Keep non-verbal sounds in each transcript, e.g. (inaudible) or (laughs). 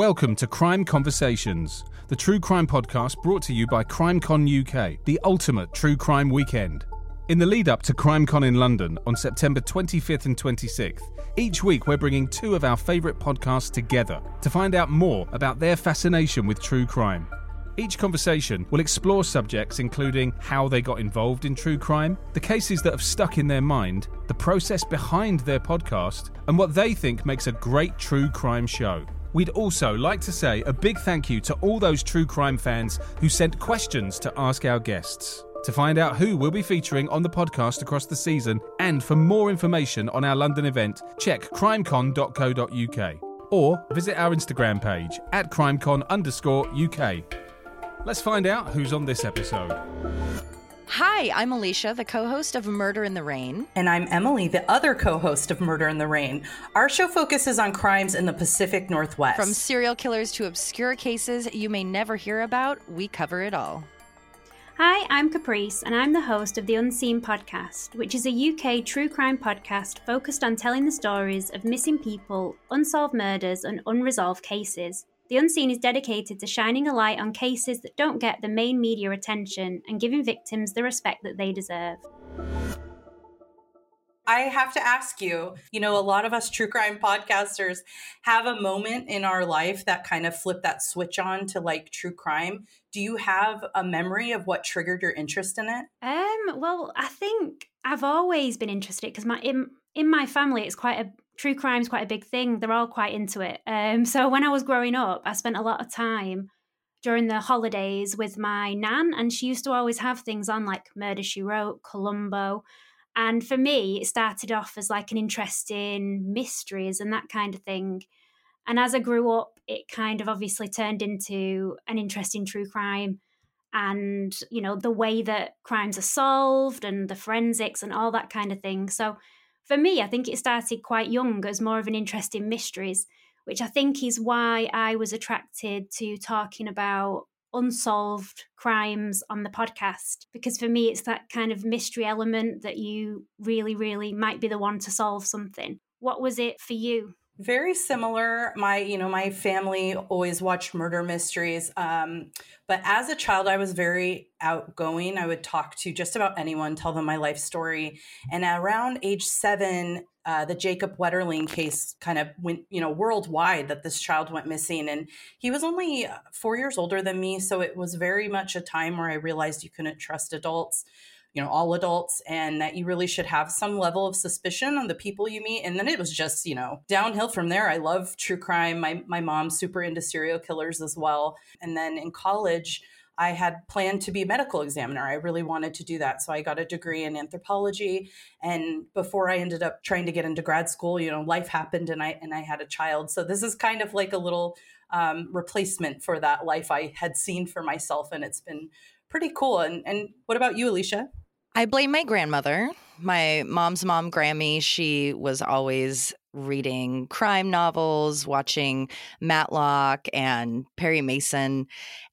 Welcome to Crime Conversations, the true crime podcast brought to you by CrimeCon UK, the ultimate true crime weekend. In the lead up to CrimeCon in London on September 25th and 26th, each week we're bringing two of our favourite podcasts together to find out more about their fascination with true crime. Each conversation will explore subjects including how they got involved in true crime, the cases that have stuck in their mind, the process behind their podcast, and what they think makes a great true crime show. We'd also like to say a big thank you to all those true crime fans who sent questions to ask our guests. To find out who we'll be featuring on the podcast across the season and for more information on our London event, check crimecon.co.uk or visit our Instagram page at crimecon underscore UK. Let's find out who's on this episode. Hi, I'm Alisha, the co host of Murder in the Rain. And I'm Emily, the other co host of Murder in the Rain. Our show focuses on crimes in the Pacific Northwest. From serial killers to obscure cases you may never hear about, we cover it all. Hi, I'm Caprice, and I'm the host of the Unseen Podcast, which is a UK true crime podcast focused on telling the stories of missing people, unsolved murders, and unresolved cases. The Unseen is dedicated to shining a light on cases that don't get the main media attention and giving victims the respect that they deserve. I have to ask you, you know, a lot of us true crime podcasters have a moment in our life that kind of flip that switch on to like true crime. Do you have a memory of what triggered your interest in it? Um, well, I think I've always been interested because my in, in my family it's quite a true crime's quite a big thing. They're all quite into it. Um, so when I was growing up, I spent a lot of time during the holidays with my nan, and she used to always have things on like Murder She Wrote, Columbo. And for me, it started off as like an interest in mysteries and that kind of thing. And as I grew up, it kind of obviously turned into an interest in true crime and, you know, the way that crimes are solved and the forensics and all that kind of thing. So for me, I think it started quite young as more of an interest in mysteries, which I think is why I was attracted to talking about unsolved crimes on the podcast. Because for me, it's that kind of mystery element that you really, really might be the one to solve something. What was it for you? Very similar. My you know my family always watched murder mysteries um, but as a child i was very outgoing. I would talk to just about anyone tell them my life story. And around age seven uh, the jacob wetterling case kind of went you know worldwide that this child went missing. And he was only four years older than me so it was very much a time where i realized you couldn't trust adults you know all adults and that you really should have some level of suspicion on the people you meet and then it was just you know downhill from there i love true crime my, my mom's super into serial killers as well and then in college I had planned to be a medical examiner. I really wanted to do that. So I got a degree in anthropology. And before I ended up trying to get into grad school, you know, life happened and I and I had a child. So this is kind of like a little um, replacement for that life I had seen for myself. And it's been pretty cool. And and what about you, Alisha? I blame my grandmother. My mom's mom, Grammy, she was always reading crime novels, watching Matlock and Perry Mason.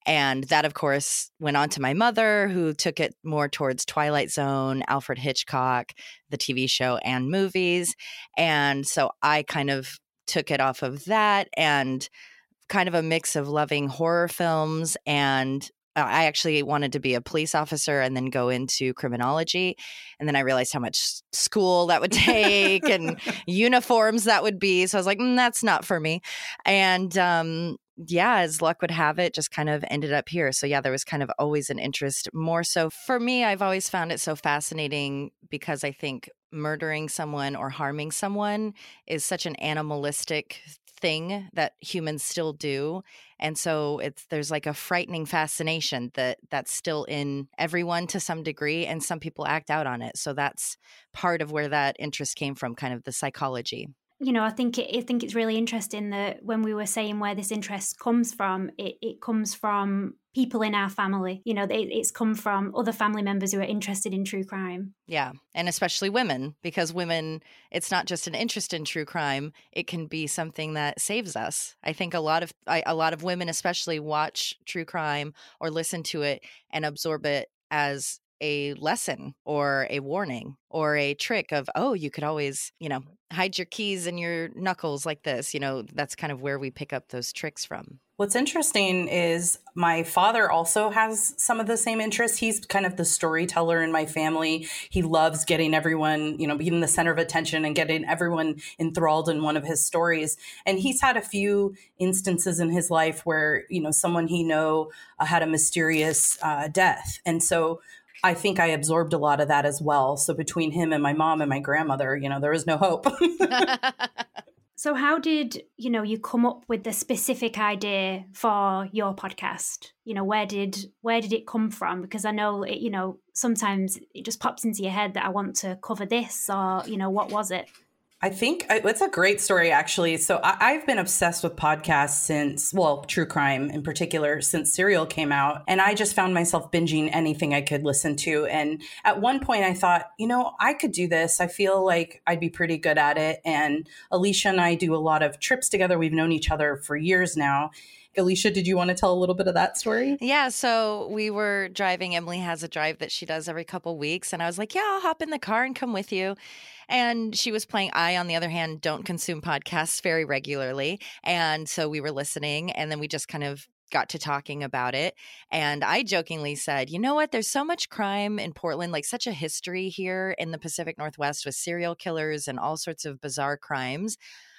And that, of course, went on to my mother, who took it more towards Twilight Zone, Alfred Hitchcock, the TV show, and movies. And so I kind of took it off of that and kind of a mix of loving horror films and I actually wanted to be a police officer and then go into criminology. And then I realized how much school that would (laughs) take and (laughs) uniforms that would be. So I was like, mm, that's not for me. And um, yeah, as luck would have it, just kind of ended up here. So yeah, there was kind of always an interest. More so for me, I've always found it so fascinating because I think murdering someone or harming someone is such an animalistic thing that humans still do and so it's there's like a frightening fascination that that's still in everyone to some degree and some people act out on it so that's part of where that interest came from kind of the psychology. You know, I think it, I think it's really interesting that when we were saying where this interest comes from, it, it comes from people in our family. You know, it, it's come from other family members who are interested in true crime. Yeah, and especially women, because women, it's not just an interest in true crime; it can be something that saves us. I think a lot of I, a lot of women, especially, watch true crime or listen to it and absorb it as a lesson or a warning or a trick of, oh, you could always, you know, hide your keys in your knuckles like this. You know, that's kind of where we pick up those tricks from. What's interesting is my father also has some of the same interests. He's kind of the storyteller in my family. He loves getting everyone, you know, being the center of attention and getting everyone enthralled in one of his stories. And he's had a few instances in his life where, you know, someone he know uh, had a mysterious uh, death. And so I think I absorbed a lot of that as well. So between him and my mom and my grandmother, you know, there was no hope. (laughs) (laughs) So how did, you know, you come up with the specific idea for your podcast? You know, where did where did it come from? Because I know it, you know, sometimes it just pops into your head that I want to cover this or, you know, what was it? I think uh, it's a great story, actually. So I, have been obsessed with podcasts since, well, true crime in particular, since Serial came out. And I just found myself binging anything I could listen to. And at one point, I thought, you know, I could do this. I feel like I'd be pretty good at it. And Alisha and I do a lot of trips together. We've known each other for years now. Alisha, did you want to tell a little bit of that story? Yeah. So we were driving. Emily has a drive that she does every couple weeks. And I was like, yeah, I'll hop in the car and come with you. And she was playing. I, on the other hand, don't consume podcasts very regularly. And so we were listening and then we just kind of got to talking about it. And I jokingly said, you know what? There's so much crime in Portland, like such a history here in the Pacific Northwest with serial killers and all sorts of bizarre crimes.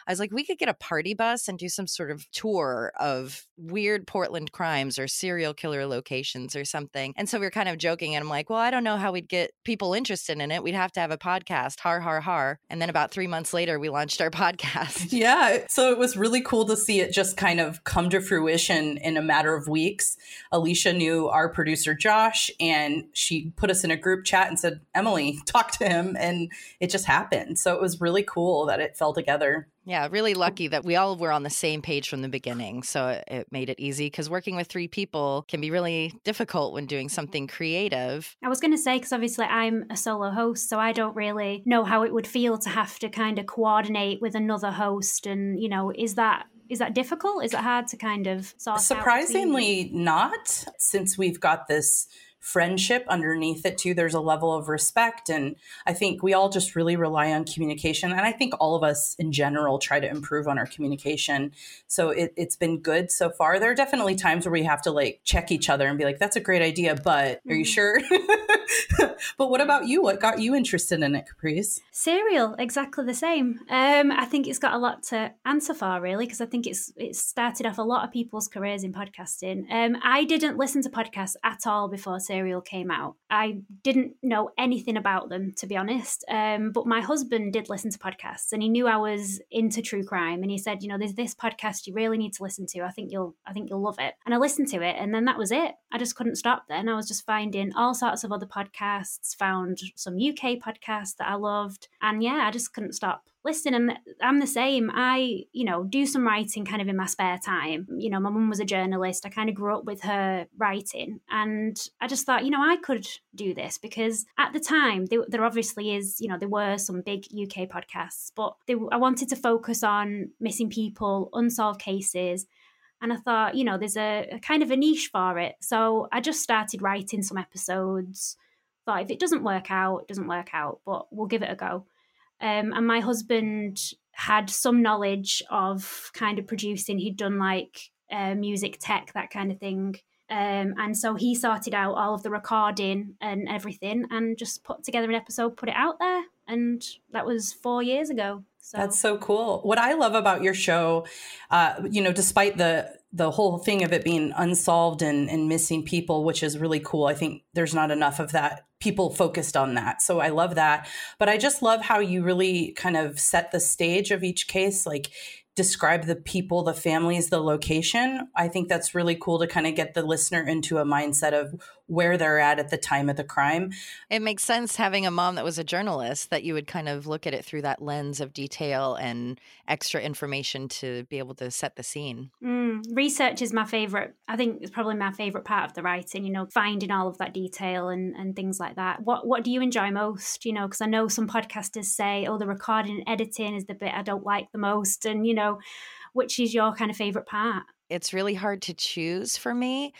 I was like, we could get a party bus and do some sort of tour of weird Portland crimes or serial killer locations or something. And so we were kind of joking. And I'm like, well, I don't know how we'd get people interested in it. We'd have to have a podcast, har, har, har. And then about three months later, we launched our (laughs) podcast. Yeah. So it was really cool to see it just kind of come to fruition in a matter of weeks. Alisha knew our producer, Josh, and she put us in a group chat and said, Emily, (laughs) talk to him. And it just happened. So it was really cool that it fell together. Yeah, really lucky that we all were on the same page from the beginning. So it made it easy because working with three people can be really difficult when doing mm-hmm. something creative. I was going to say, because obviously I'm a solo host, so I don't really know how it would feel to have to kind of coordinate with another host. And, you know, is that is that difficult? Is it hard to kind of sort Surprisingly, not, since we've got this friendship underneath it too. There's a level of respect and i think we all just really rely on communication and i think all of us in general try to improve on our communication. So it, has been good so far. There are definitely times where we have to like check each other and be like that's a great idea but are you mm-hmm. sure? (laughs) But what about you? What got you interested in it caprice? Serial exactly the same. Um, i think it's got a lot to answer for really because i think it's it started off a lot of people's careers in podcasting. Um, i didn't listen to podcasts at all before Serial came out. I didn't know anything about them, to be honest. Um, but my husband did listen to podcasts, and he knew I was into true crime. And he said, you know, there's this podcast you really need to listen to. I think you'll, I think you'll love it. And I listened to it, and then that was it. I just couldn't stop. Then I was just finding all sorts of other podcasts. Found some UK podcasts that I loved, and yeah, I just couldn't stop listen and i'm the same i you know do some writing kind of in my spare time you know my mum was a journalist i kind of grew up with her writing and i just thought you know i could do this because at the time there, there obviously is you know there were some big uk podcasts but they, i wanted to focus on missing people unsolved cases and I thought, you know, there's a, a, kind of a niche for it. So I just started writing some episodes. Thought if it doesn't work out, it doesn't work out, but we'll give it a go. Um, and my husband had some knowledge of kind of producing. He'd done like uh, music tech, that kind of thing. Um, and so he sorted out all of the recording and everything and just put together an episode, put it out there. And that was four years ago. So. That's so cool. What I love about your show, uh, you know, despite the the whole thing of it being unsolved and, and missing people, which is really cool. I think there's not enough of that people focused on that. So I love that. But I just love how you really kind of set the stage of each case. Like describe the people, the families, the location. I think that's really cool to kind of get the listener into a mindset of where they're at at the time of the crime. It makes sense having a mom that was a journalist that you would kind of look at it through that lens of detail and extra information to be able to set the scene. Mm, research is my favorite. I think it's probably my favorite part of the writing, you know, finding all of that detail and, and things like that. What what do you enjoy most, you know, because I know some podcasters say, "Oh, the recording and editing is the bit I don't like the most." And, you know, which is your kind of favorite part? It's really hard to choose for me.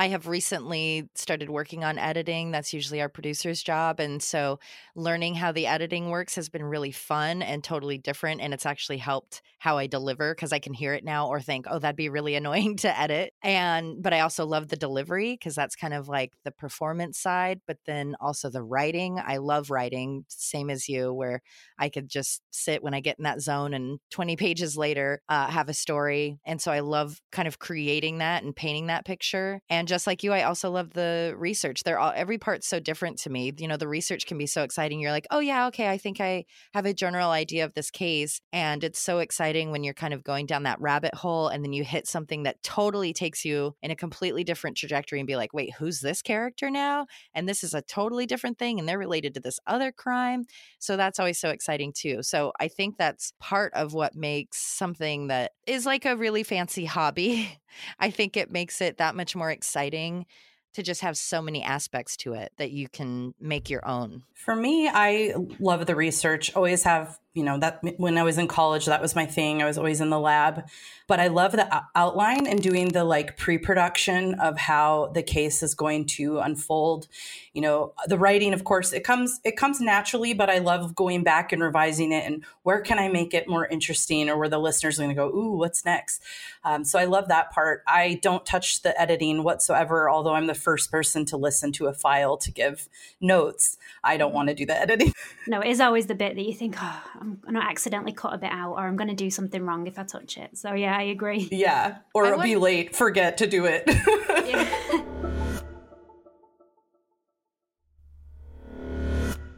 I have recently started working on editing. That's usually our producer's job. And so learning how the editing works has been really fun and totally different. And it's actually helped how I deliver because I can hear it now or think, oh, that'd be really annoying (laughs) to edit. And, but I also love the delivery because that's kind of like the performance side, but then also the writing. I love writing, same as you, where I could just sit when I get in that zone and 20 pages later uh, have a story. And so I love kind of creating that and painting that picture. And just like you, I also love the research. They're all every part's so different to me. You know, the research can be so exciting. You're like, oh yeah, okay, I think I have a general idea of this case. And it's so exciting when you're kind of going down that rabbit hole and then you hit something that totally takes you in a completely different trajectory and be like, wait, who's this character now? And this is a totally different thing and they're related to this other crime. So that's always so exciting too. So I think that's part of what makes something that is like a really fancy hobby. (laughs) I think it makes it that much more exciting to just have so many aspects to it that you can make your own. For me, I love the research. Always have you know that when i was in college that was my thing. I was always in the lab. But i love the outline and doing the like pre-production of how the case is going to unfold. You know the writing of course it comes it comes naturally but i love going back and revising it and where can i make it more interesting or where the listeners are going to go ooh what's next? Um, so i love that part. I don't touch the editing whatsoever although i'm the first person to listen to a file to give notes. I don't want to do the editing. No it is always the bit that you think oh I'm going to accidentally cut a bit out or I'm going to do something wrong if I touch it. So yeah, I agree. (laughs) Yeah. Or it'll be late, forget to do it. (laughs)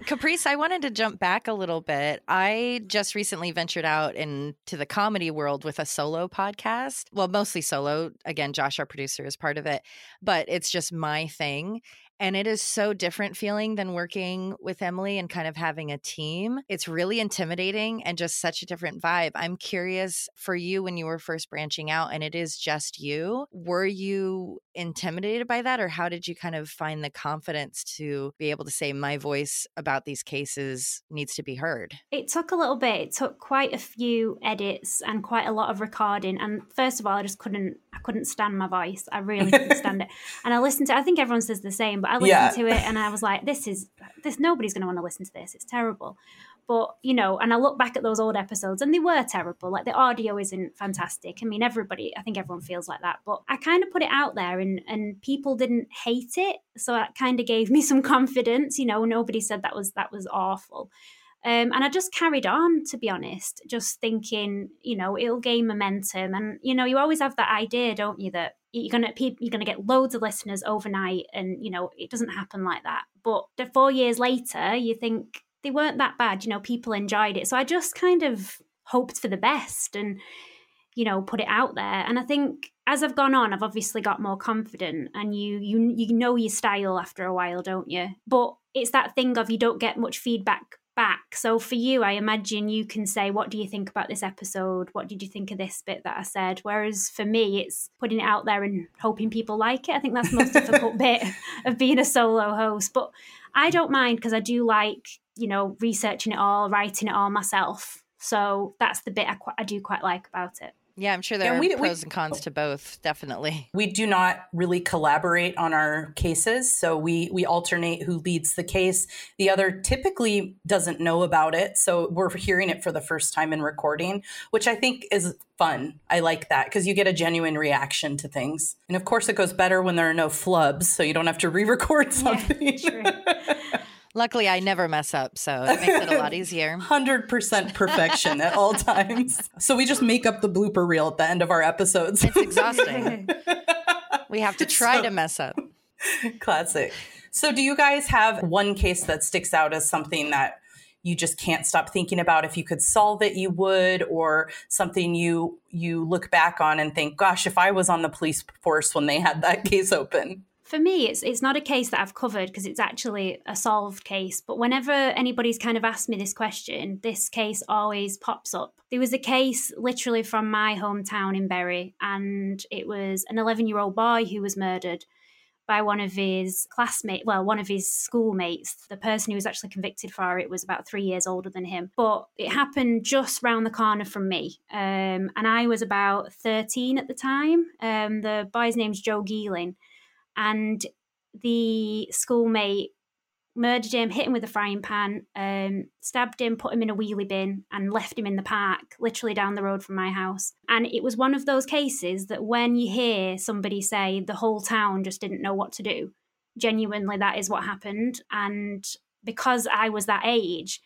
Caprice, I wanted to jump back a little bit. I just recently ventured out into the comedy world with a solo podcast. Well, mostly solo. Again, Josh, our producer, is part of it, but it's just my thing. And it is so different feeling than working with Emily and kind of having a team. It's really intimidating and just such a different vibe. I'm curious for you when you were first branching out and it is just you. Were you intimidated by that or how did you kind of find the confidence to be able to say my voice about these cases needs to be heard? It took a little bit. It took quite a few edits and quite a lot of recording. And first of all, I just couldn't I couldn't stand my voice. I really couldn't stand it. (laughs) And I listened to I think everyone says the same, but I listened yeah. to it and I was like, this is this nobody's going to want to listen to this. It's terrible. But you know, and I look back at those old episodes and they were terrible. Like the audio isn't fantastic. I mean, everybody, I think everyone feels like that. But I kind of put it out there and and people didn't hate it, so that kind of gave me some (laughs) confidence. You know, nobody said that was that was awful. Um, and I just carried on, to be honest, just thinking, you know, it'll gain momentum. And, you know, you always have that idea, don't you, that you're gonna you're gonna get loads of listeners overnight, and you know it doesn't happen like that. But four years later, you think they weren't that bad. You know, people enjoyed it, so I just kind of hoped for the best and you know put it out there. And I think as I've gone on, I've obviously got more confident, and you you you know your style after a while, don't you? But it's that thing of you don't get much feedback back. So for you, I imagine you can say, What do you think about this episode? What did you think of this bit that I said? Whereas for me, it's putting it out there and hoping people like it. I think that's the most difficult (laughs) bit of being a solo host. But I don't mind because I do like, you know, researching it all, writing it all myself. So that's the bit I, qu- I do quite like about it. Yeah, I'm sure there yeah, are we, pros we, and cons to both, definitely. We do not really collaborate on our cases, so we we alternate who leads the case. The other typically doesn't know about it, so we're hearing it for the first time in recording, which I think is fun. I like that because you get a genuine reaction to things. And of course it goes better when there are no flubs, so you don't have to re-record something. Yeah, (laughs) Luckily, I never mess up, so it makes it a lot easier. (laughs) 100% perfection at all times. So we just make up the blooper reel at the end of our episodes. It's exhausting. we have to try so, to mess up. Classic. So, do you guys have one case that sticks out as something that you just can't stop thinking about if you could solve it you would or something you you look back on and think gosh if i was on the police force when they had that case open for me, it's it's not a case that I've covered because it's actually a solved case. But whenever anybody's kind of asked me this question, this case always pops up. There was a case literally from my hometown in Bury, and it was an 11 year old boy who was murdered by one of his classmates, well, one of his schoolmates. The person who was actually convicted for it was about three years older than him. But it happened just round the corner from me. Um, and I was about 13 at the time. Um, the boy's name's Joe Geeling and the schoolmate murdered him, hit him with a frying pan, um, stabbed him, put him in a wheelie bin, and left him in the park, literally down the road from my house. And it was one of those cases that when you hear somebody say the whole town just didn't know what to do, genuinely that is what happened. And because I was that age,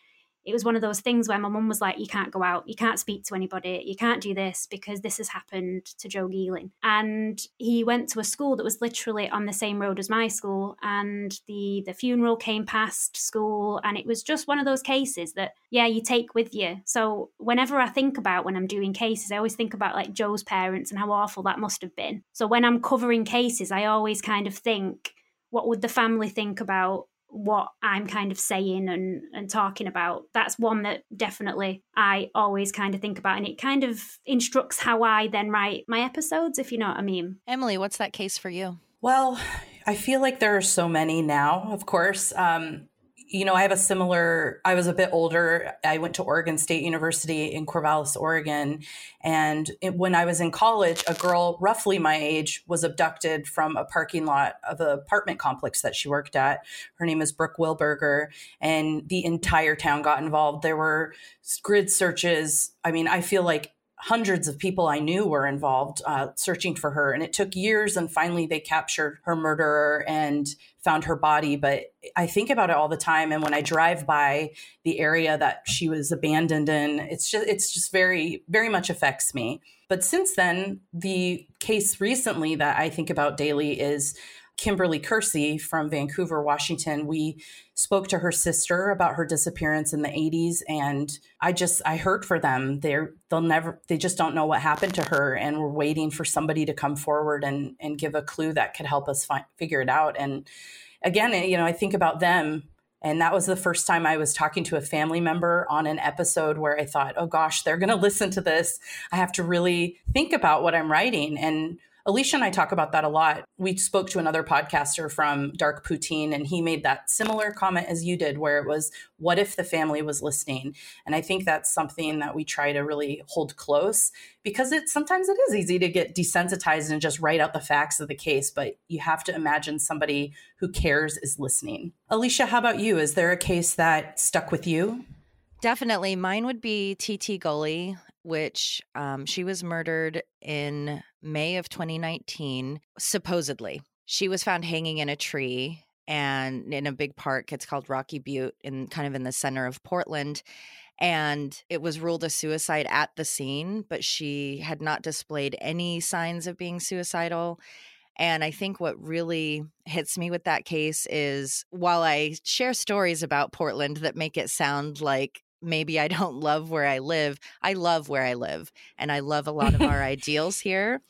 it was one of those things where my mum was like, You can't go out, you can't speak to anybody, you can't do this because this has happened to Joe Geeling. And he went to a school that was literally on the same road as my school, and the, the funeral came past school, and it was just one of those cases that, yeah, you take with you. So whenever I think about when I'm doing cases, I always think about like Joe's parents and how awful that must have been. So when I'm covering cases, I always kind of think, what would the family think about what I'm kind of saying and, and talking about. That's one that definitely I always kind of think about. And it kind of instructs how I then write my episodes, if you know what I mean. Emily, what's that case for you? Well, I feel like there are so many now, of course. Um, you know, I have a similar, I was a bit older. I went to Oregon State University in Corvallis, Oregon. And it, when I was in college, a girl roughly my age was abducted from a parking lot of an apartment complex that she worked at. Her name is Brooke Wilberger. And the entire town got involved. There were grid searches. I mean, I feel like hundreds of people I knew were involved uh, searching for her. And it took years. And finally, they captured her murderer and found her body. But I think about it all the time. And when I drive by the area that she was abandoned in, it's just, it's just very, very much affects me. But since then, the case recently that I think about daily is Kimberly Kersey from Vancouver, Washington. We spoke to her sister about her disappearance in the 80s and I just I hurt for them. They're they'll never they just don't know what happened to her and we're waiting for somebody to come forward and and give a clue that could help us find, figure it out. And again, eh, you know, I think about them and that was the first time I was talking to a family member on an episode where I thought, oh gosh, they're going (laughs) to listen to this. I have to really think about what I'm writing. And Alisha and I talk about that a lot. We spoke to another podcaster from Dark Poutine, and he made that similar comment as you did, where it was, What if the family was listening? And I think that's something that we try to really hold close because it sometimes it is easy to get desensitized and just write out the facts of the case, but you have to imagine somebody who cares is listening. Alisha, how about you? Is there a case that stuck with you? Definitely. Mine would be Titi Gulley, which um, she was murdered in May of 2019, supposedly. She was found hanging in a tree and in a big park. It's called Rocky Butte, in kind of in the center of Portland. And it was ruled a suicide at the scene, but she had not displayed any signs of being suicidal. And I think what really hits me with that case is while I share stories about Portland that make it sound like maybe I don't (laughs) love where I live. I love where I live and I love a lot of our (laughs) ideals here.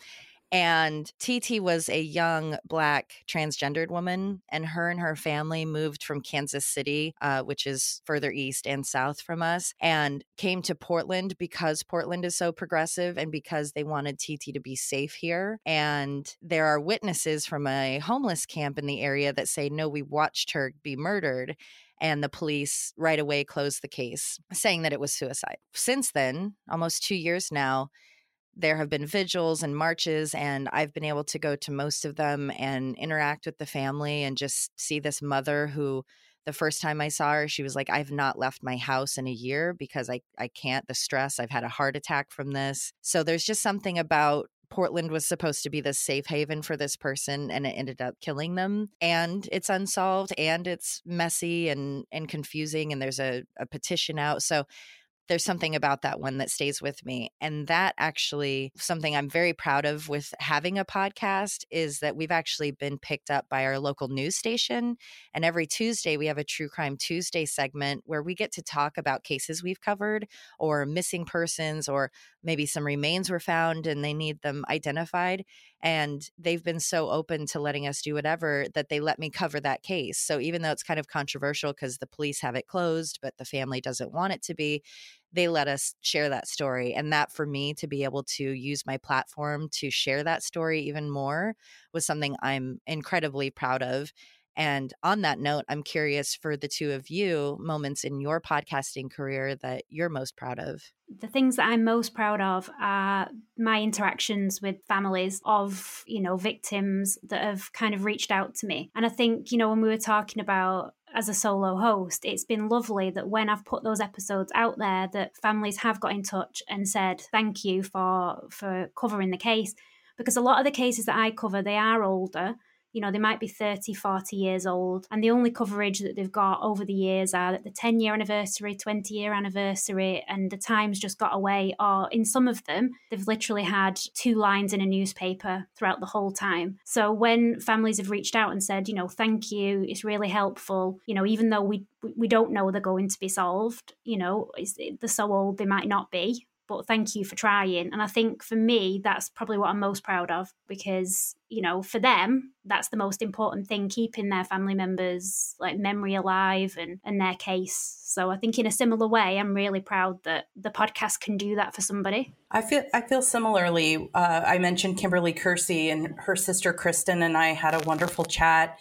And Titi was a young black transgendered woman, and her and her family moved from Kansas City, uh, which is further east and south from us, and came to Portland because Portland is so progressive and because they wanted Titi to be safe here. And there are witnesses from a homeless camp in the area that say, no, we watched her be murdered and the police right away closed the case, saying that it was suicide. Since then, almost two years now, there have been vigils and marches, and I've been able to go to most of them and interact with the family and just see this mother who the first time I saw her, she was like, I've not left my house in a year because I, I can't, the stress. I've had a heart attack from this. So there's just something about Portland was supposed to be this safe haven for this person and it ended up killing them. And it's unsolved and it's messy and, and confusing. And there's a, a petition out. So there's something about that one that stays with me. And that actually, something I'm very proud of with having a podcast is that we've actually been picked up by our local news station. And every Tuesday, we have a True Crime Tuesday segment where we get to talk about cases we've covered or missing persons, or maybe some remains were found and they need them identified. And they've been so open to letting us do whatever that they let me cover that case. So even though it's kind of controversial because the police have it closed, but the family doesn't want it to be, they let us share that story. And that for me to be able to use my platform to share that story even more was something I'm incredibly proud of. And on that note, I'm curious for the two of you, moments in your podcasting career that you're most proud of. The things that I'm most proud of are my interactions with families of, you know, victims that have kind of reached out to me. And I think, you know, when we were talking about as a solo host, it's been lovely that when I've put those episodes out there that families have got in touch and said thank you for for covering the case because a lot of the cases that I cover they are older you know, they might be 30, 40 years old. And the only coverage that they've got over the years are that the 10 year anniversary, 20 year anniversary, and the times just got away. Or in some of them, they've literally had two lines in a newspaper throughout the whole time. So when families have reached out and said, you know, thank you, it's really helpful, you know, even though we, we don't know they're going to be solved, you know, they're so old they might not be but thank you for trying. And I think for me, that's probably what I'm most proud of because, you know, for them, that's the most important thing, keeping their family members' like memory alive and, and their case. So I think in a similar way, I'm really proud that the podcast can do that for somebody. I feel I feel similarly. Uh, I mentioned Kimberly Kersey and her sister Kristen and I had a wonderful chat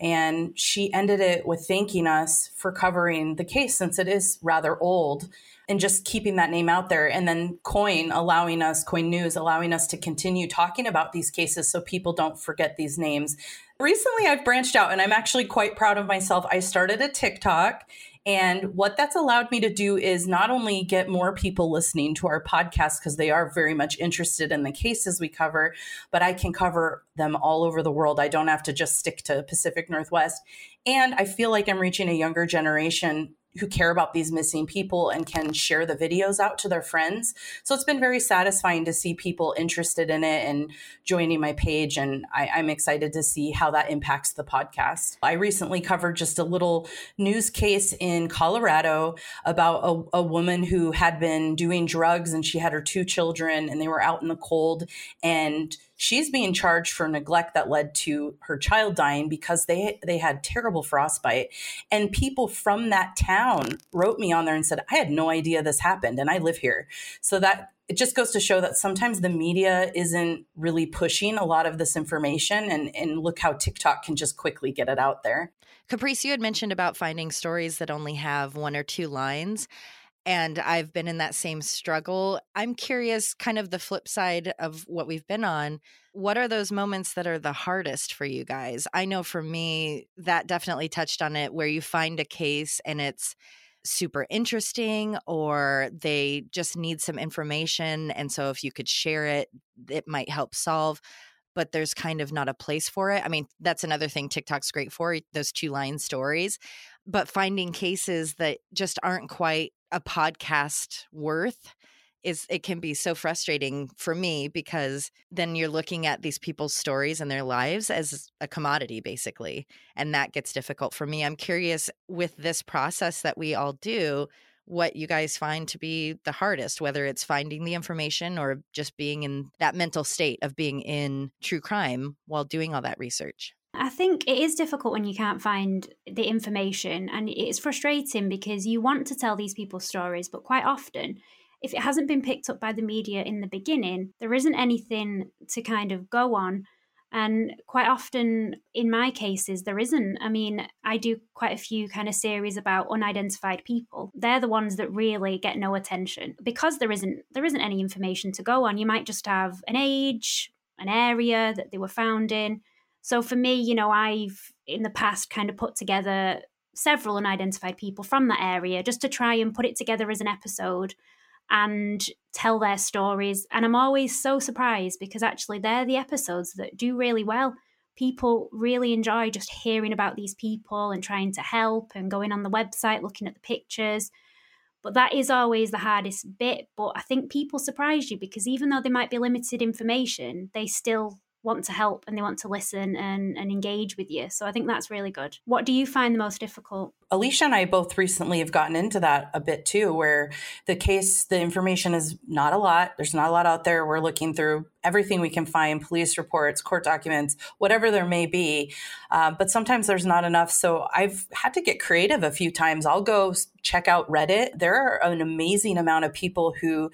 and she ended it with thanking us for covering the case since it is rather old and just keeping that name out there. And then KOIN allowing us, KOIN News allowing us to continue talking about these cases so people don't forget these names. Recently, I've branched out and I'm actually quite proud of myself. I started a TikTok and what that's allowed me to do is not only get more people listening to our podcast because they are very much interested in the cases we cover, but I can cover them all over the world. I don't have to just stick to Pacific Northwest. And I feel like I'm reaching a younger generation who care about these missing people and can share the videos out to their friends. So it's been very satisfying to see people interested in it and joining my page. And I, am excited to see how that impacts the podcast. I recently covered just a little news case in Colorado about a, a woman who had been doing drugs and she had her two children and they were out in the cold and she's being charged for neglect that led to her child dying because they they had terrible frostbite. And people from that town wrote me on there and said i had no idea this happened and i live here. So that it just goes to show that sometimes the media isn't really pushing a lot of this information and and look how tiktok can just quickly get it out there. Caprice you had mentioned about finding stories that only have one or two lines and I've been in that same struggle. I'm curious, kind of the flip side of what we've been on. What are those moments that are the hardest for you guys? I know for me, that definitely touched on it where you find a case and it's super interesting or they just need some information. And so if you could share it, it might help solve but there's kind of not a place for it. I mean, that's another thing TikTok's great for, those two line stories. But finding cases that just aren't quite a podcast worth is it can be so frustrating for me because then you're looking at these people's stories and their lives as a commodity basically and that gets difficult for me. I'm curious with this process that we all do what you guys find to be the hardest whether it's finding the information or just being in that mental state of being in true crime while doing all that research I think it is difficult when you can't find the information, and it's frustrating because you want to tell these people's stories, but quite often, if it hasn't been picked up by the media in the beginning, there isn't anything to kind of go on. And quite often, in my cases, there isn't. I mean, I do quite a few kind of series about unidentified people. They're the ones that really get no attention because there isn't there isn't any information to go on. You might just have an age, an area that they were found in so for me, you know, I've in the past kind of put together several unidentified people from that area just to try and put it together as an episode and tell their stories. And I'm always so surprised because actually they're the episodes that do really well. People really enjoy just hearing about these people and trying to help and going on the website, looking at the pictures. But that is always the hardest bit. But I think people surprise you because even though they might be limited information, they still want to help and they want to listen and, and engage with you. So I think that's really good. What do you find the most difficult? Alisha and I both recently have gotten into that a bit too, where the case, the information is not a lot. There's not a lot out there. We're looking through everything we can find police reports, court documents, whatever there may be. Uh, but sometimes there's not enough. So I've had to get creative a few times. I'll go check out Reddit. There are an amazing amount of people who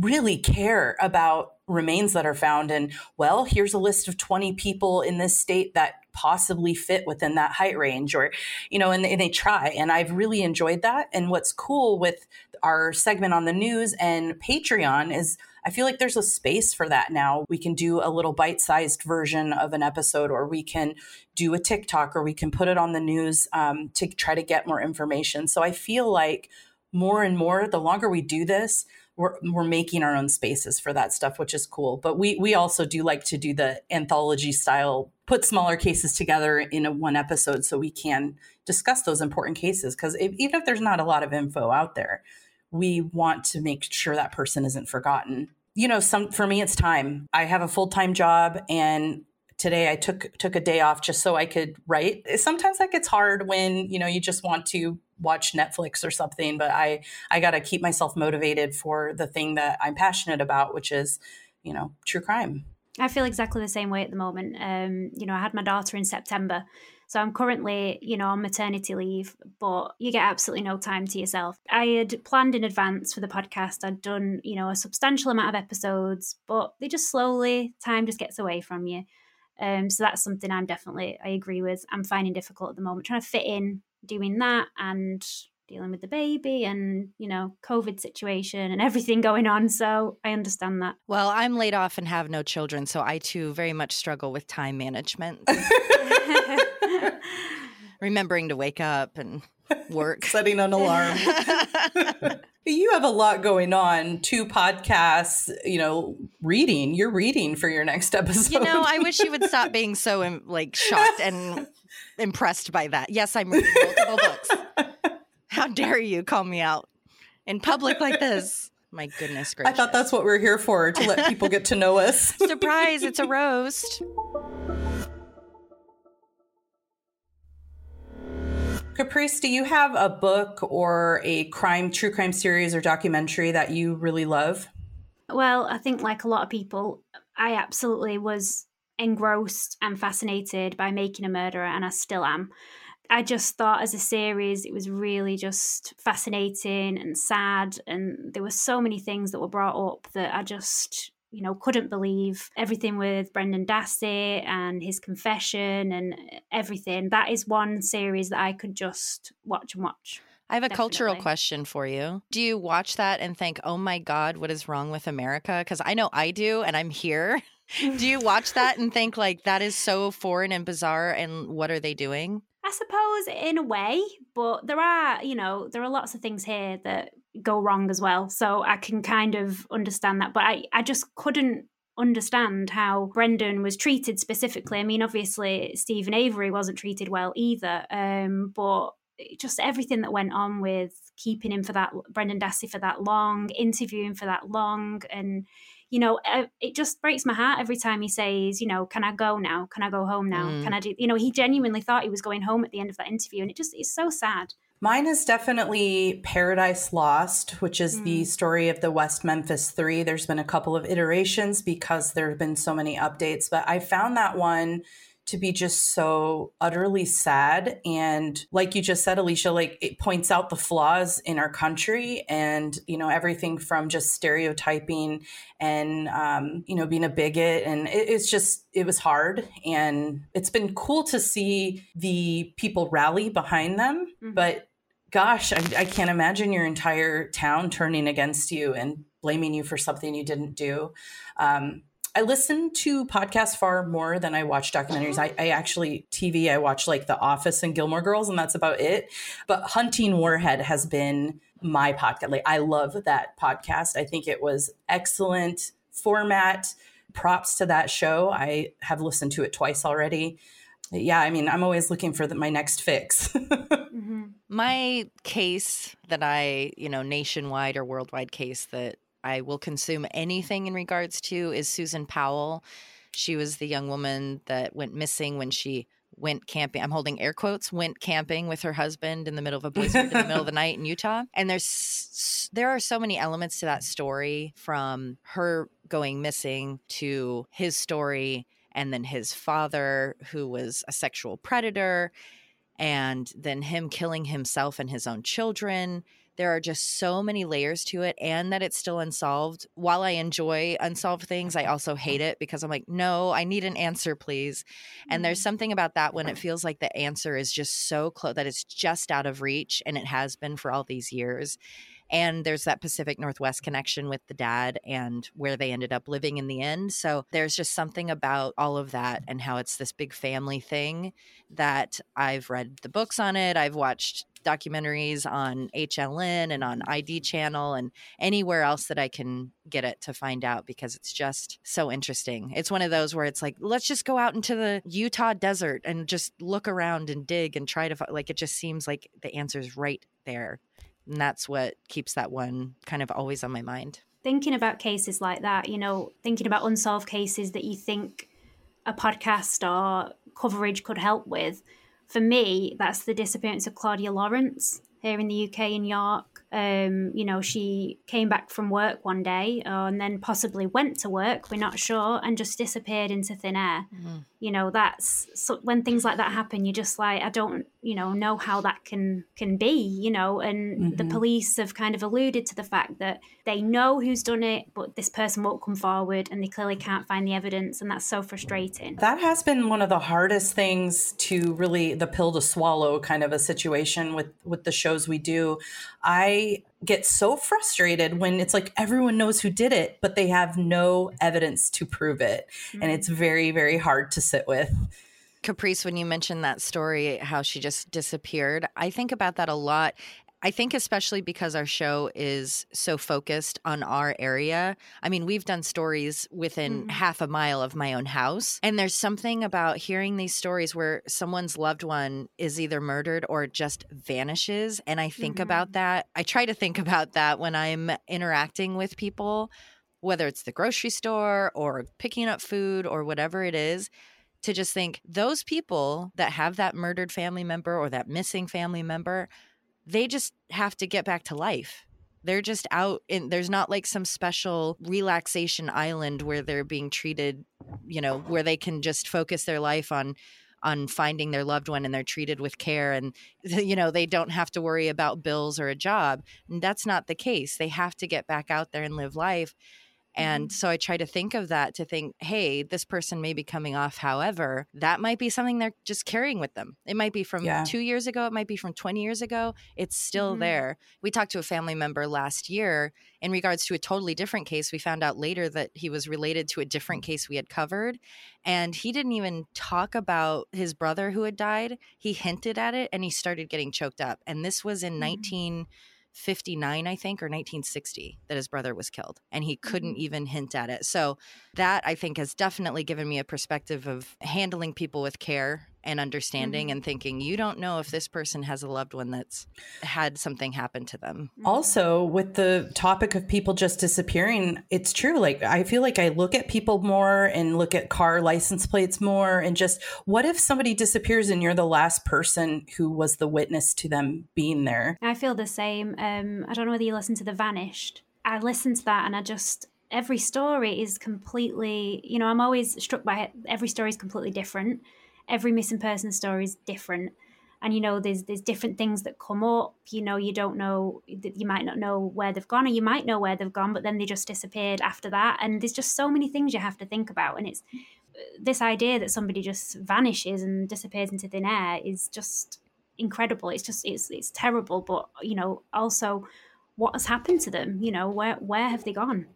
really care about remains that are found and well here's a list of 20 people in this state that possibly fit within that height range or you know and they, and they try and i've really enjoyed that and what's cool with our segment on the news and patreon is I feel like there's a space for that now. We can do a little bite sized version of an episode, or we can do a TikTok, or we can put it on the news um, to try to get more information. So I feel like more and more, the longer we do this, we're, we're making our own spaces for that stuff, which is cool. But we we also do like to do the anthology style, put smaller cases together in a one episode so we can discuss those important cases. Because even if there's not a lot of info out there, we want to make sure that person isn't forgotten. You know, some for me it's time. I have a full-time job and today I took took a day off just so I could write. Sometimes that gets hard when, you know, you just want to watch Netflix or something, but I I got to keep myself motivated for the thing that I'm passionate about, which is, you know, true crime. I feel exactly the same way at the moment. Um, you know, I had my daughter in September. So I'm currently, you know, on maternity leave, but you get absolutely no time to yourself. I had planned in advance for the podcast. I'd done, you know, a substantial amount of episodes, but they just slowly, time just gets away from you. Um, so that's something I'm definitely, I agree with. I'm finding difficult at the moment, trying to fit in doing that and dealing with the baby and you know covid situation and everything going on. So i understand that. Well i'm laid off and have no children so i too very much struggle with time management. (laughs) (laughs) Remembering to wake up and work. (laughs) Setting an alarm you have a lot going on. Two podcasts you know reading. You're reading for your next episode (laughs) you know i wish you would stop being so like shocked and (laughs) impressed by that. Yes i'm reading multiple books. How dare you call me out in public like this? My goodness gracious i thought that's what we're here for to let people get to know us. (laughs) Surprise it's a roast Caprice, do you have a book or a crime, true crime series or documentary that you really love? Well, I think like a lot of people, I absolutely was engrossed and fascinated by Making a Murderer, and I still am. I just thought as a series, it was really just fascinating and sad. And there were so many things that were brought up that I just you know, couldn't believe everything with Brendan Dassey and his confession and everything. That is one series that I could just watch and watch. I have a Definitely. cultural question for you. Do you watch that and think, oh my God, what is wrong with America? Because I know I do, and I'm here. (laughs) do you watch that and think, like, that is so foreign and bizarre, and what are they doing? I suppose in a way, but there are, you know, there are lots of things here that go wrong as well. So I can kind of understand that. But I, I just couldn't understand how Brendan was treated specifically. I mean, obviously, Steven Avery wasn't treated well either. Um, but just everything that went on with keeping him for that, Brendan Dassey for that long, interviewing for that long. And, you know, it just breaks my heart every time he says, you know, can I go now? Can I go home now? Mm. Can I do, you know, he genuinely thought he was going home at the end of that interview. And it just is so sad. Mine is definitely Paradise Lost, which is mm. the story of the West Memphis Three. There's been a couple of iterations because there have been so many updates, but I found that one to be just so utterly sad. And like you just said, Alisha, like it points out the flaws in our country and, you know, everything from just stereotyping and, um, you know, being a bigot. And it, it's just, it was hard. And it's been cool to see the people rally behind them. Mm-hmm. But gosh, I, I can't imagine your entire town turning against you and blaming you for something you didn't do. Um, I listen to podcasts far more than I watch documentaries. I, I, actually TV. I watch like The Office and Gilmore Girls, and that's about it. But Hunting Warhead has been my podcast. Like I love that podcast. I think it was excellent format. Props to that show. I have listened to it twice already yeah, I mean, I'm always looking for the, my next fix. (laughs) mm-hmm. My case that I, you know, nationwide or worldwide case that I will consume anything in regards to is Susan Powell. She was the young woman that went missing when she went camping. I'm holding air quotes. Went camping with her husband in the middle of a blizzard in the middle of the (laughs) night in Utah. And there's there are so many elements to that story, from her going missing to his story and then his father, who was a sexual predator. And then him killing himself and his own children. There are just so many layers to it and that it's still unsolved. While i enjoy unsolved things i also hate it because i'm like no i need an answer please. And there's Mm-hmm. something about that when it feels like the answer is just so close that it's just out of reach and it has been for all these years and there's that Pacific Northwest connection with the dad and where they ended up living in the end. So there's just something about all of that and how it's this big family thing that I've read the books on it. I've watched documentaries on HLN and on ID channel and anywhere else that I can get it to find out because it's just so interesting. It's one of those where it's like let's just go out into the Utah desert and just look around and dig and try to like it just seems like the answer's right there. And that's what keeps that one kind of always on my mind. Thinking about cases like that, you know, thinking about unsolved cases that you think a podcast or coverage could help with. For me, that's the disappearance of Claudia Lawrence here in the UK in York. Um, you know, she came back from work one day uh, and then possibly went to work, we're not sure, and just disappeared into thin air. You know, that's so when things like that happen, you're just like, I don't, you know, know how that can can be, you know, and the Mhm. police have kind of alluded to the fact that they know who's done it, but this person won't come forward and they clearly can't find the evidence, and that's so frustrating. That has been one of the hardest things to really the pill to swallow kind of a situation with with the shows we do. I get so frustrated when it's like everyone knows who did it, but they have no evidence to prove it. And it's mm-hmm. very very hard to sit with. Caprice, when you mentioned that story, how she just disappeared, I think about that a lot. I think, especially because our show is so focused on our area. I mean, we've done stories within Mhm. half a mile of my own house. And there's something about hearing these stories where someone's loved one is either murdered or just vanishes. And I think Mhm. about that. I try to think (laughs) about that when I'm interacting with people, whether it's the grocery store or picking up food or whatever it is to just think those people that have that murdered family member or that missing family member, they just have to get back to life. They're just out in there's not like some special relaxation island where they're being treated, you know, where they can just focus their life on on finding their loved one and they're treated with care and (laughs) you know they don't have to worry about bills or a job. And that's not the case. They have to get back out there and live life and mm-hmm. so I try to think of that to think, hey, this person may be coming off. However, that might be something they're just carrying with them. It might be from yeah. two years ago. It might be from 20 years ago. It's still mm-hmm. there. We talked to a family member last year in regards to a totally different case. We found out later that he was related to a different mm-hmm. case we had covered. And he didn't even talk about his brother who had died. He hinted at it and he started getting choked up. And this was in mm-hmm. 19- 59 i think or 1960 that his brother was killed and he couldn't mm-hmm. even hint at it. So that i think has definitely given me a perspective of handling people with care and understanding Mhm. and thinking you don't know if this person has a loved one that's had something happen to them. Also, with the topic of people just disappearing, it's true. Like, I feel like I look at people more and look at car license plates more. And just what if somebody disappears and you're the last person who was the witness to them being there? I feel the same. Um, I don't know whether you listen to The Vanished. I listened to that and I just, every story is completely, you know, I'm always struck by it. Every story is completely different. Every missing person story is different. And, you know, there's, there's different things that come up. You know, you don't know, you might not know where they've gone or you might know where they've gone, but then they just disappeared after that. And there's just so many things you have to think about. And it's this idea that somebody just vanishes and disappears into thin air is just incredible. It's just it's it's terrible, but you know also what has happened to them? You know where where have they gone?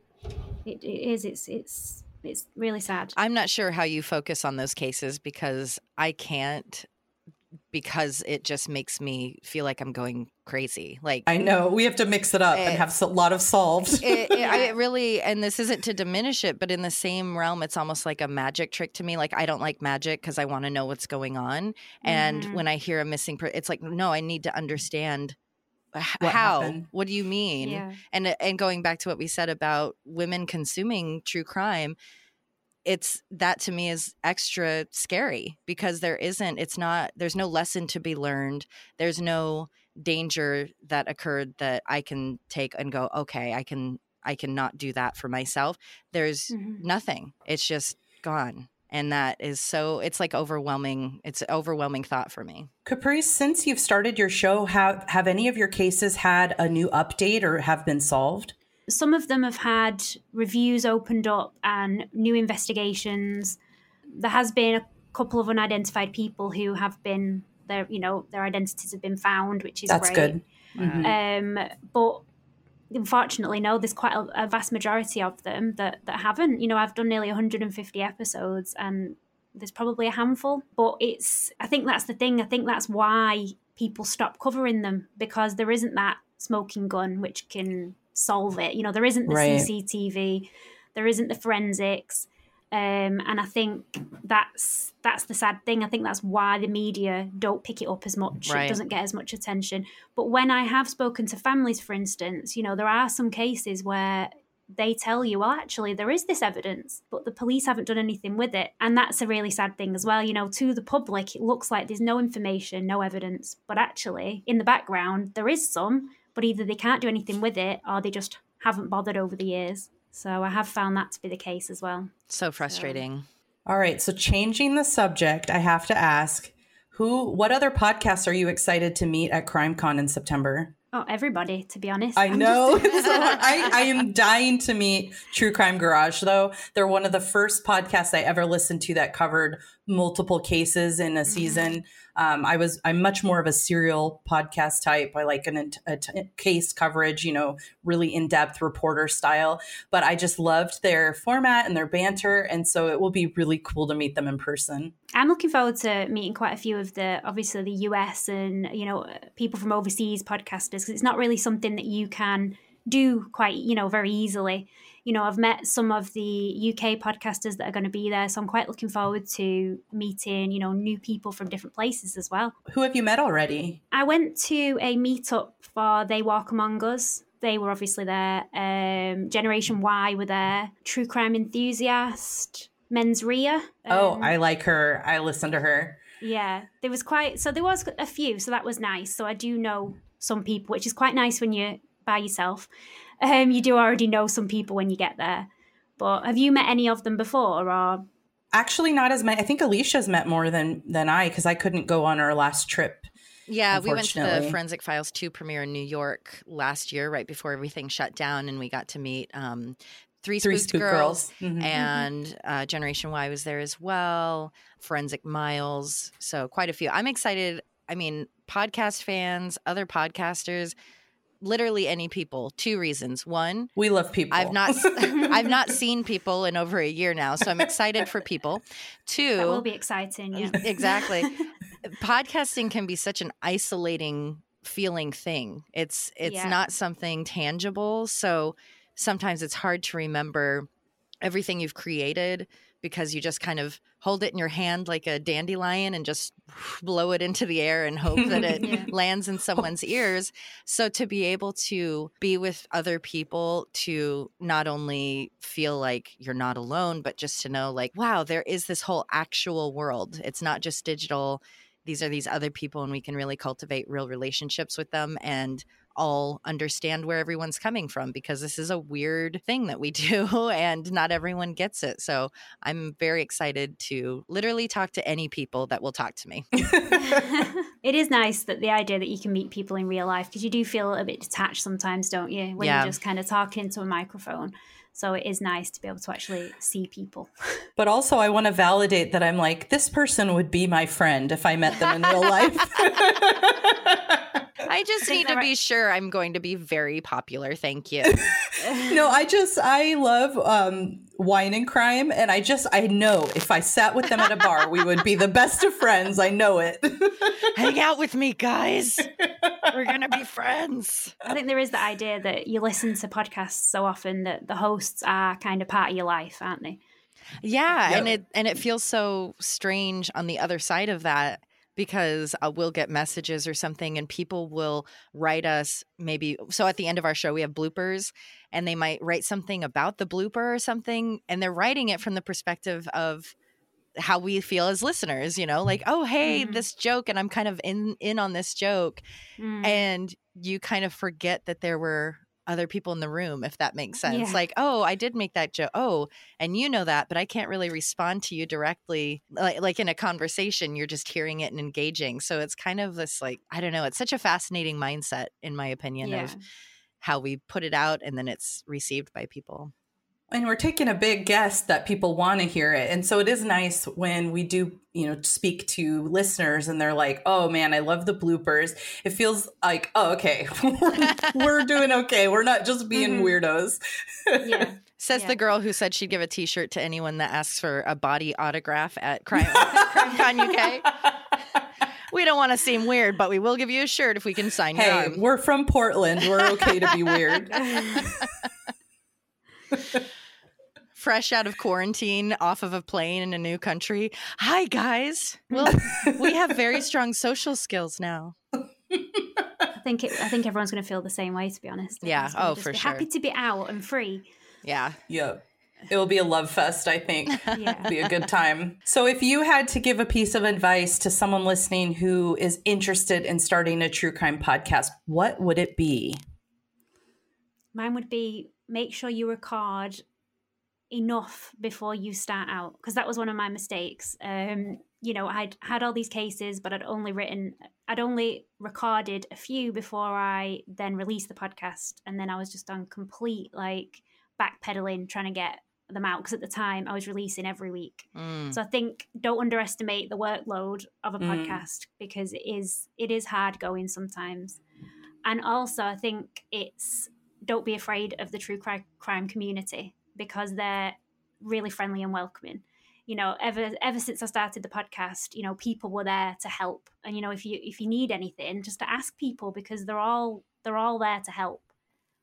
It, it is it's it's it's really sad. I'm not sure how you focus on those cases because I can't because it just makes me feel like I'm going crazy. Like I know we have to mix it up Eh. and have a lot of solved. it, it, I (laughs) really, and this isn't to diminish it, but in the same realm, it's almost like a magic trick to me. Like I don't like magic because I want to know what's going on. And Mhm. when I hear a missing, per- it's like no, I need to understand h- What how. happened. What do you mean? yeah. And and going back to what we said about women consuming true crime, it's that to me is extra scary because there isn't. It's not. There's no lesson to be learned. There's no danger that occurred that I can take and go. Okay, I can. I can not do that for myself. There's Mhm. nothing. It's just gone. And that is so it's like overwhelming it's an overwhelming thought for me caprice since you've started your show have have any of your cases had a new update or have been solved some of them have had reviews opened up and new investigations there has been a couple of unidentified people who have been their you know their identities have been found which is that's great. good mm-hmm. um but unfortunately no there's quite a, a, vast majority of them that that haven't. You know i've done nearly 150 episodes and there's probably a handful but it's i think that's the thing. I think that's why people stop covering them because there isn't that smoking gun which can solve it. You know there isn't the right. cctv there isn't the forensics um, and I think that's that's the sad thing. I think that's why the media don't pick it up as much. Right. It doesn't get as much attention. But when I have spoken to families, for instance, you know, there are some cases where they tell you, well, actually, there is this evidence, but the police haven't done anything with it. And that's a really sad thing as well. You know, to the public, it looks like there's no information, no evidence, but actually, in the background, there is some, but either they can't do anything with it or they just haven't bothered over the years. So I have found that to be the case as well. So frustrating. So. All right. So changing the subject, I have to ask who, what other podcasts are you excited to meet at CrimeCon in September? Oh, everybody, to be honest. I I'm know. (laughs) Just- so I, I am dying to meet True Crime Garage, though. They're one of the first podcasts I ever listened to that covered multiple cases in a mm-hmm. season. Um, I was I'm much more of a serial podcast type. I like an a t- case coverage, you know, really in depth reporter style. But I just loved their format and their banter, and so it will be really cool to meet them in person. I'm looking forward to meeting quite a few of the obviously the US and you know people from overseas podcasters because it's not really something that you can do quite you know very easily you know, I've met some of the UK podcasters that are going to be there. So I'm quite looking forward to meeting, you know, new people from different places as well. Who have you met already? I went to a meetup for They Walk Among Us. They were obviously there. Um, Generation Why were there. True Crime Enthusiast, Mens Rea. Um, oh, I like her. I listen to her. Yeah, there was quite, so there was a few. So that was nice. So I do know some people, which is quite nice when you're by yourself um, you do already know some people when you get there. But have you met any of them before, or actually not as many? I think Alisha's met more than than I because I couldn't go on our last trip. Yeah, we went to the Forensic Files 2 premiere in New York last year, right before everything shut down, and we got to meet um, Three, Three Spooked, Girls, girls. Mm-hmm. and uh, Generation Why was there as well, Forensic Miles. So, quite a few. I'm excited. I mean, podcast fans, other podcasters, literally any people. Two reasons. One, we love people. I've not (laughs) I've not seen people in over a year now, so I'm excited for people. Two, that will be exciting. Yeah, (laughs) exactly. (laughs) Podcasting can be such an isolating feeling thing. It's it's yeah. not something tangible, so sometimes it's hard to remember everything you've created because you just kind of hold it in your hand like a dandelion and just (laughs) blow it into the air and hope that it (laughs) yeah. lands in someone's ears. So to be able to be with other people to not only feel like you're not alone, but just to know like, wow, there is this whole actual world. It's not just digital. These are these other people, and we can really cultivate real relationships with them and all understand where everyone's coming from because this is a weird thing that we (laughs) do and not everyone gets it. So I'm very excited to literally talk to any people that will talk to me. (laughs) (laughs) it is nice that the idea that you can meet people in real life because you do feel a bit detached sometimes, don't you? When yeah. you're just kind of talking into a microphone. So it is nice to be able to actually see people. (laughs) But also, I want to validate that I'm like, this person would be my friend if I met them in real life. (laughs) I just need to be sure I'm going to be very popular. Thank you. (laughs) no, I just I love um, wine and crime, and I just I know if I sat with them at a bar, we would be the best of friends. I know it. (laughs) Hang out with me, guys. We're gonna be friends. I think there is the idea that you listen to podcasts so often that the hosts are kind of part of your life, aren't they? Yeah, and it and it feels so strange on the other side of that because uh, we'll get messages or something and people will write us maybe so at the end of our show we have bloopers and they might write something about the blooper or something and they're writing it from the perspective of how we feel as listeners you know like oh hey mm. this joke and i'm kind of in in on this joke mm. and you kind of forget that there were other people in the room, if that makes sense. Yeah. Like, oh, I did make that joke. Oh, and you know that, but I can't really respond to you directly. Like, like in a conversation, you're just hearing it and engaging. So it's kind of this, like, I don't know, it's such a fascinating mindset, in my opinion, yeah. of how we put it out and then it's received by people. And we're taking a big guess that people want to hear it. And so it is nice when we do, you know, speak to listeners and they're like, oh man, I love the bloopers. It feels like, oh, okay, we're, (laughs) we're doing okay. We're not just being Mhm. weirdos. yeah. (laughs) Says Yeah. the girl who said she'd give a t shirt to anyone that asks for a body autograph at Crime, (laughs) CrimeCon UK. We don't want to seem weird, but we will give you a shirt if we can sign your Hey, arm. we're from Portland. We're okay to be weird. Fresh out of quarantine off of a plane in a new country. Hi guys. Well, (laughs) we have very strong social skills now. I think it, I think everyone's going to feel the same way. To be honest. Yeah. Everyone's gonna Oh, just for be sure. Happy to be out and free. Yeah. Yep. It will be a love fest, I think. (laughs) Yeah. be a good time. So, if you had to give a piece of advice to someone listening who is interested in starting a true crime podcast, what would it be? Mine would be make sure you record enough before you start out because that was one of my mistakes. Um, you know, I'd had all these cases, but I'd only written, I'd only recorded a few before I then released the podcast, and then I was just on complete like backpedaling trying to get them out because at the time I was releasing every week. Mm. So I think don't underestimate the workload of a Mm. podcast because it is it is hard going sometimes. And also I think it's don't be afraid of the true crime community because they're really friendly and welcoming. You know, ever ever since I started the podcast, you know, people were there to help. And you know, if you if you need anything, just to ask people because they're all they're all there to help.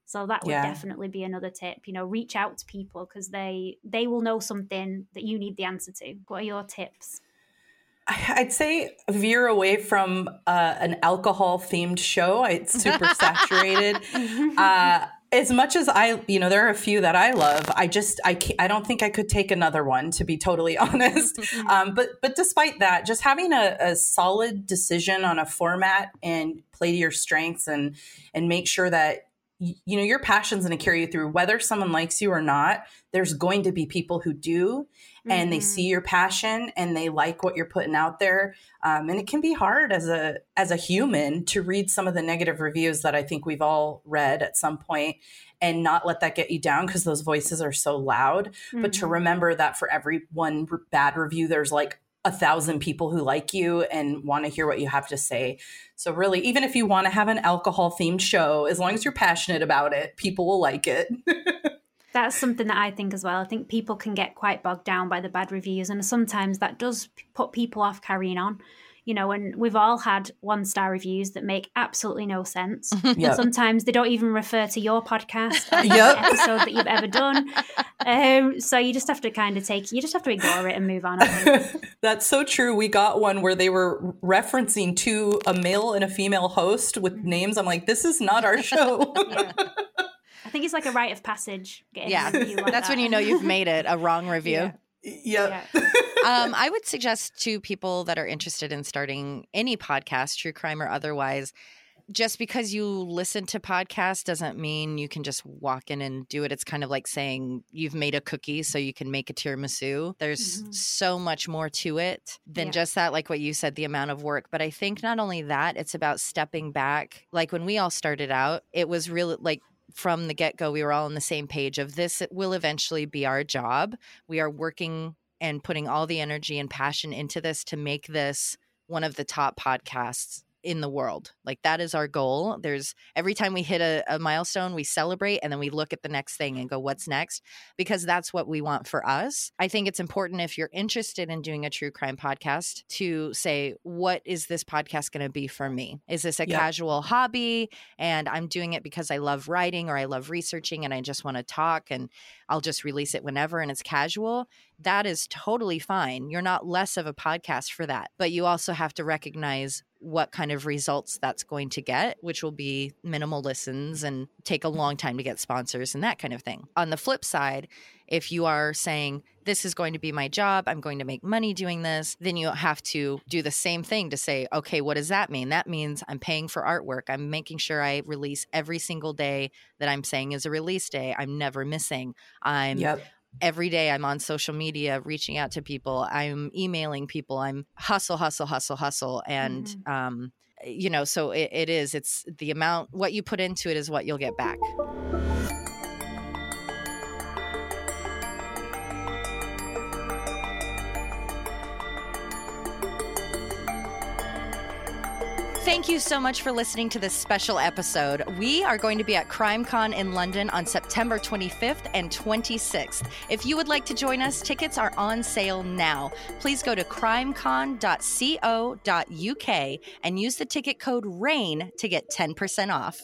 So that would Yeah. definitely be another tip. You know, reach out to people because they they will know something that you need the answer to. What are your tips? I'd say veer away from uh, an alcohol themed show. It's super (laughs) saturated. Uh, as much as I, you know, there are a few that I love. I just, I, can't, I don't think I could take another one, to be totally (laughs) honest. Um, but, but despite that, just having a, a solid decision on a format and play to your strengths and and make sure that you know your passion's going to carry you through, whether someone likes you or not. There's going to be people who do, and they Mhm. see your passion and they like what you're putting out there um, and it can be hard as a as a human to read some of the negative reviews that i think we've all read at some point and not let that get you down because those voices are so loud but to Mhm. remember that for every one bad review there's like a thousand people who like you and want to hear what you have to say so really even if you want to have an alcohol themed show as long as you're passionate about it people will like it (laughs) That's something that I think as well. I think people can get quite bogged down by the bad reviews, and sometimes that does put people off carrying on. You know, and we've all had one star reviews that make absolutely no sense. (laughs) yeah Sometimes they don't even refer to your podcast (laughs) or the Yep. episode that you've ever done. Um, so you just have to kind of take, you just have to ignore it and move on. (laughs) That's so true. We got one where they were referencing to a male and a female host with Mm-hmm. names. I'm like, this is not our show. Yeah. I think it's like a rite of passage. Getting Yeah. like That's when you know you've made it a wrong review. Yep. (laughs) um, I would suggest to people that are interested in starting any podcast, true crime or otherwise, just because you listen to podcasts doesn't mean you can just walk in and do it. It's kind of like saying you've made a cookie so you can make a tiramisu. There's Mhm. so much more to it than Yeah. just that, like what you said, the amount of work. But I think not only that, it's about stepping back. Like when we all started out, it was really like from the get go, we were all on the same page of this it will eventually be our job. We are working and putting all the energy and passion into this to make this one of the top podcasts in the world. Like that is our goal. There's every time we hit a, a milestone, we celebrate and then we look at the next thing and go, what's next? Because that's what we want for us. I think it's important if you're interested in doing a true crime podcast to say, what is this podcast going to be for me? Is this a Yep. casual hobby and I'm doing it because I love writing or I love researching and I just want to talk and I'll just release it whenever and it's casual? That is totally fine. You're not less of a podcast for that. But you also have to recognize what kind of results that's going to get, which will be minimal listens and take a long time to get sponsors and that kind of thing. On the flip side, If you are saying, this is going to be my job, I'm going to make money doing this, then you have to do the same thing to say, okay, what does that mean? That means I'm paying for artwork. I'm making sure I release every single day that I'm saying is a release day. I'm never missing. I'm Yep. Every day I'm on social media reaching out to people. I'm emailing people. I'm hustle, hustle, hustle, hustle. And, um, you know, so it, it is, it's the amount, what you put into it is what you'll get back. Thank you so much for listening to this special episode. We are going to be at CrimeCon in London on September 25th and 26th. If you would like to join us, tickets are on sale now. Please go to crimecon.co.uk and use the ticket code RAIN to get 10% off.